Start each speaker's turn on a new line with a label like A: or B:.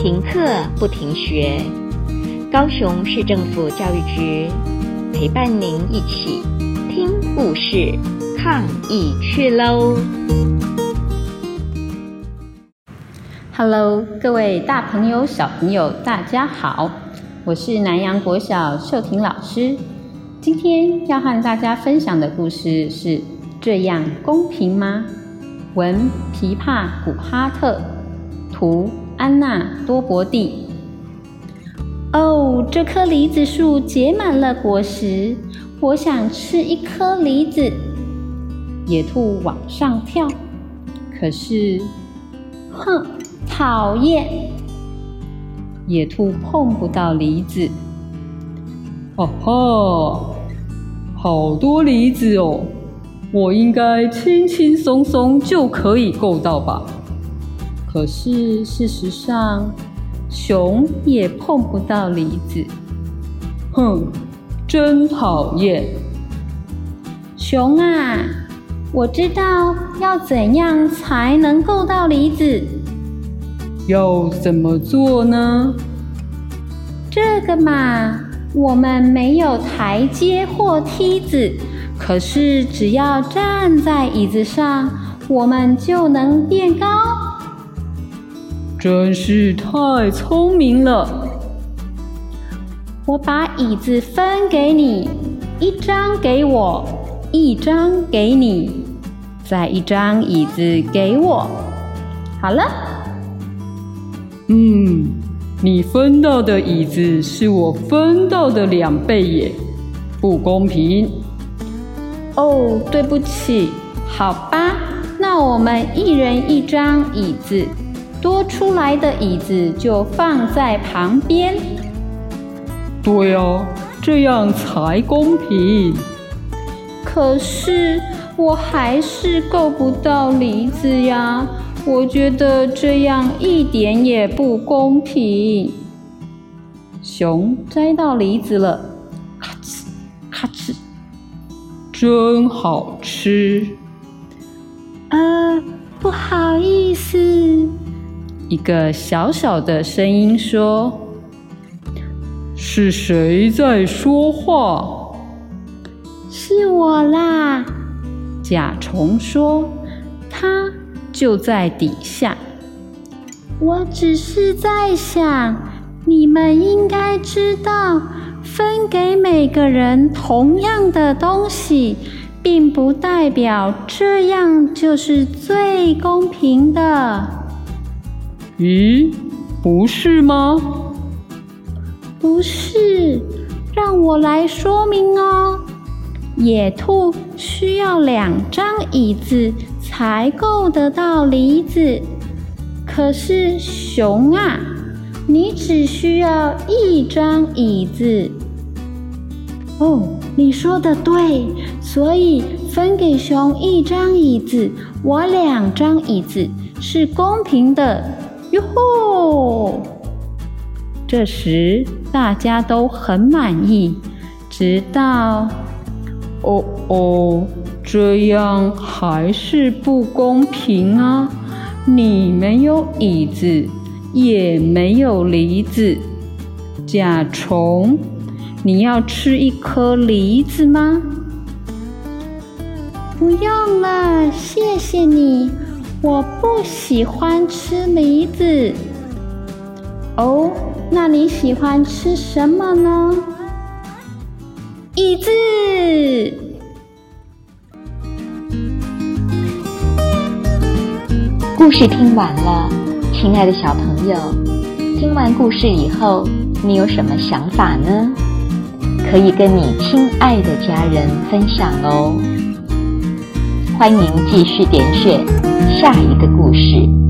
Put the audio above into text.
A: 停课不停学，高雄市政府教育局陪伴您一起听故事、抗疫去喽
B: ！Hello，各位大朋友、小朋友，大家好，我是南洋国小秀婷老师。今天要和大家分享的故事是：这样公平吗？文琵琶古哈特，图安娜多伯蒂。哦，这棵梨子树结满了果实，我想吃一颗梨子。野兔往上跳，可是，哼，讨厌！野兔碰不到梨子。
C: 哦吼，好多梨子哦！我应该轻轻松松就可以够到吧？可是事实上，熊也碰不到梨子。哼，真讨厌！
B: 熊啊，我知道要怎样才能够到梨子。
C: 要怎么做呢？
B: 这个嘛，我们没有台阶或梯子。可是，只要站在椅子上，我们就能变高。
C: 真是太聪明了！
B: 我把椅子分给你，一张给我，一张给你，再一张椅子给我。好了。
C: 嗯，你分到的椅子是我分到的两倍耶，不公平。
B: 哦，对不起，好吧，那我们一人一张椅子，多出来的椅子就放在旁边。
C: 对哦，这样才公平。
B: 可是我还是够不到梨子呀，我觉得这样一点也不公平。熊摘到梨子了，咔哧，咔哧。
C: 真好吃。
B: 呃，不好意思，一个小小的声音说：“
C: 是谁在说话？”“
B: 是我啦。”甲虫说，“它就在底下。”“我只是在想，你们应该知道。”分给每个人同样的东西，并不代表这样就是最公平的。
C: 咦，不是吗？
B: 不是，让我来说明哦。野兔需要两张椅子才够得到梨子，可是熊啊，你只需要一张椅子。哦，你说的对，所以分给熊一张椅子，我两张椅子是公平的。哟吼！这时大家都很满意，直到……
C: 哦哦，这样还是不公平啊！你没有椅子，也没有梨子，甲虫。你要吃一颗梨子吗？
B: 不用了，谢谢你。我不喜欢吃梨子。哦，那你喜欢吃什么呢？椅子。
A: 故事听完了，亲爱的小朋友，听完故事以后，你有什么想法呢？可以跟你亲爱的家人分享哦。欢迎继续点选下一个故事。